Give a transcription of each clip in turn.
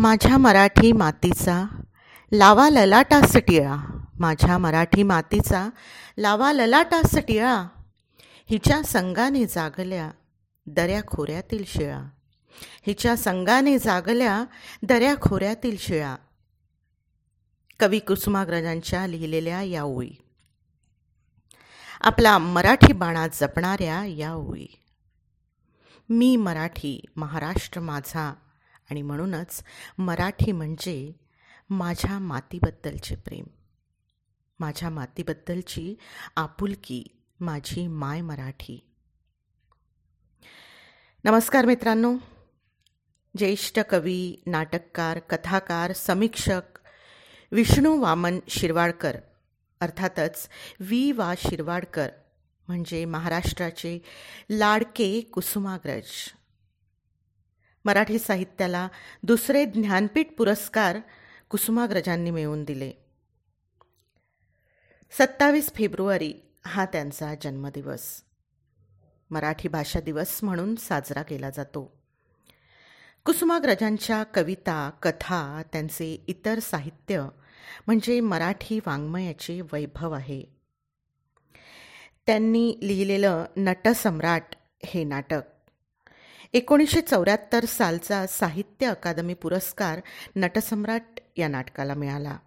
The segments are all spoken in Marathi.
माझ्या मराठी मातीचा लावा ललाटास टिळा माझ्या मराठी मातीचा लावा ललाटास टिळा हिच्या संगाने जागल्या दऱ्या खोऱ्यातील शिळा हिच्या संगाने जागल्या दऱ्या खोऱ्यातील शिळा कवी कुसुमाग्रजांच्या लिहिलेल्या या ओळी. आपला मराठी बाणा जपणाऱ्या या ओळी. मी मराठी महाराष्ट्र माझा आणि म्हणूनच मराठी म्हणजे माझ्या मातीबद्दलचे प्रेम. माझ्या मातीबद्दलची आपुलकी माझी माय मराठी. नमस्कार मित्रांनो. ज्येष्ठ कवी नाटककार कथाकार समीक्षक विष्णू वामन शिरवाडकर अर्थातच वी वा शिरवाडकर म्हणजे महाराष्ट्राचे लाडके कुसुमाग्रज. मराठी साहित्याला दुसरे ज्ञानपीठ पुरस्कार कुसुमाग्रजांनी मिळवून दिले. सत्तावीस फेब्रुवारी हा त्यांचा जन्मदिवस. मराठी भाषा दिवस म्हणून साजरा केला जातो. कुसुमाग्रजांच्या कविता कथा त्यांचे इतर साहित्य म्हणजे मराठी वाङ्मयाचे वैभव आहे. त्यांनी लिहिलेलं नटसम्राट हे नाटक एकोणीसशे चौऱ्याहत्तर सालचा साहित्य अकादमी पुरस्कार नटसम्राट या नाटकाला मिळाला.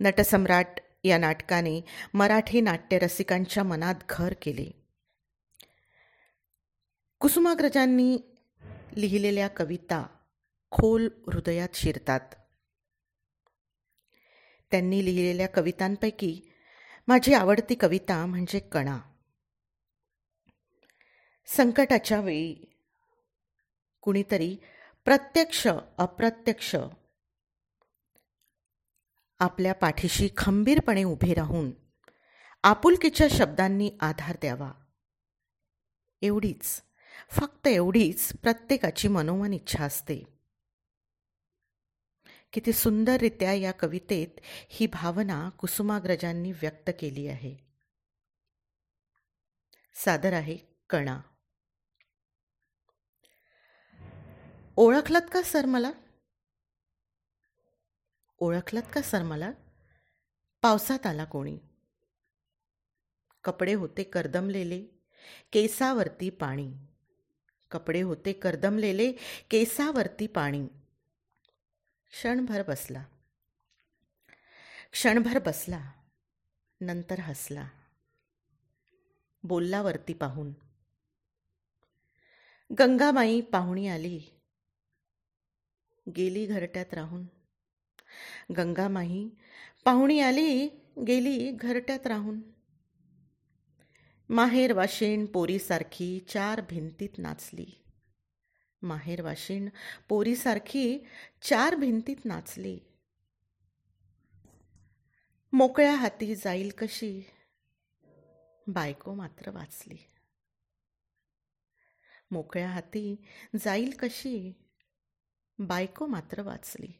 नटसम्राट या नाटकाने मराठी नाट्यरसिकांच्या मनात घर केले. कुसुमाग्रजांनी लिहिलेल्या कविता खोल हृदयात शिरतात. त्यांनी लिहिलेल्या कवितांपैकी माझी आवडती कविता म्हणजे कणा. संकटाच्या वेळी कुणीतरी प्रत्यक्ष अप्रत्यक्ष आपल्या पाठीशी खंबीरपणे उभे राहून आपुलकीच्या शब्दांनी आधार द्यावा. एवढीच फक्त एवढीच प्रत्येकाची मनोमन इच्छा असते. किती सुंदररित्या या कवितेत ही भावना कुसुमाग्रजांनी व्यक्त केली आहे. सादर आहे कणा. ओळखलत का सर मला? ओळखलत का सर मला? पावसात आला कोणी? कपडे होते करदमलेले केसावरती पाणी. कपडे होते करदमलेले केसावरती पाणी. क्षणभर बसला. क्षणभर बसला. नंतर हसला. बोलला वरती पाहून. गंगाबाई पाहुणी आली. गेली घरट्यात राहून. गंगामाही पाहुणी आली गेली घरट्यात राहून. माहेर वाशिण पोरीसारखी चार भिंतीत नाचली. माहेर वाशिण पोरीसारखी चार भिंतीत नाचली. मोकळ्या हाती जाईल कशी? बायको मात्र वाचली. मोकळ्या हाती जाईल कशी? बायको मात्र वाचली.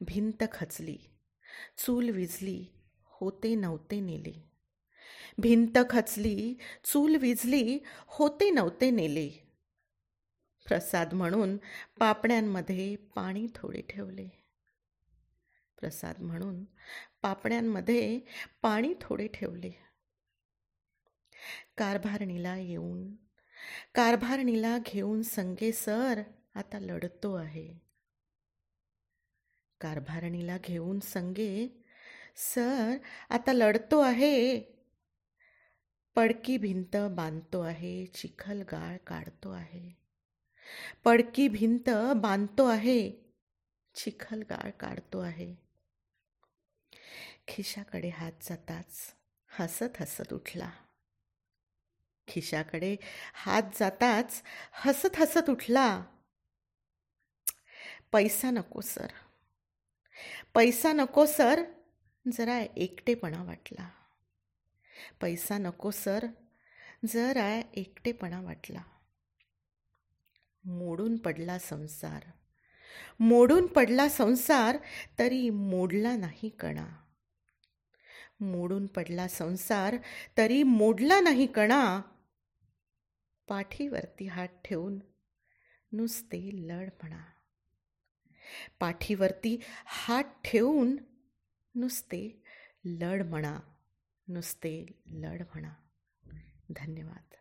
भिंत खचली. चूल विजली होते नव्हते नेले. भिंत खचली. चूल विजली होते नव्हते नेले. प्रसाद म्हणून पापण्यांमध्ये पाणी थोडे ठेवले. प्रसाद म्हणून पापण्यांमध्ये पाणी थोडे ठेवले. कारभारणीला येऊन कारभारणीला घेऊन संगे सर आता लढतो आहे. कारभारणीला घेऊन संगे सर आता लढतो आहे. पडकी भिंत बांधतो आहे चिखल गाळ काढतो आहे. पडकी भिंत बांधतो आहे चिखल गाळ काढतो आहे. खिशाकडे हात जाताच हसत हसत उठला. खिशाकडे हात जाताच हसत हसत उठला. पैसा नको सर. पैसा नको सर जरा एकटेपणा वाटला. पैसा नको सर जरा एकटेपणा वाटला. मोडून पडला संसार. मोडून पडला संसार तरी मोडला नाही कणा. मोडून पडला संसार तरी मोडला नाही कणा. पाठीवरती हात ठेवून नुसते लढ म्हणा. पाठीवरती हात ठेवून नुसते लढ म्हणा नुसते लढ म्हणा धन्यवाद.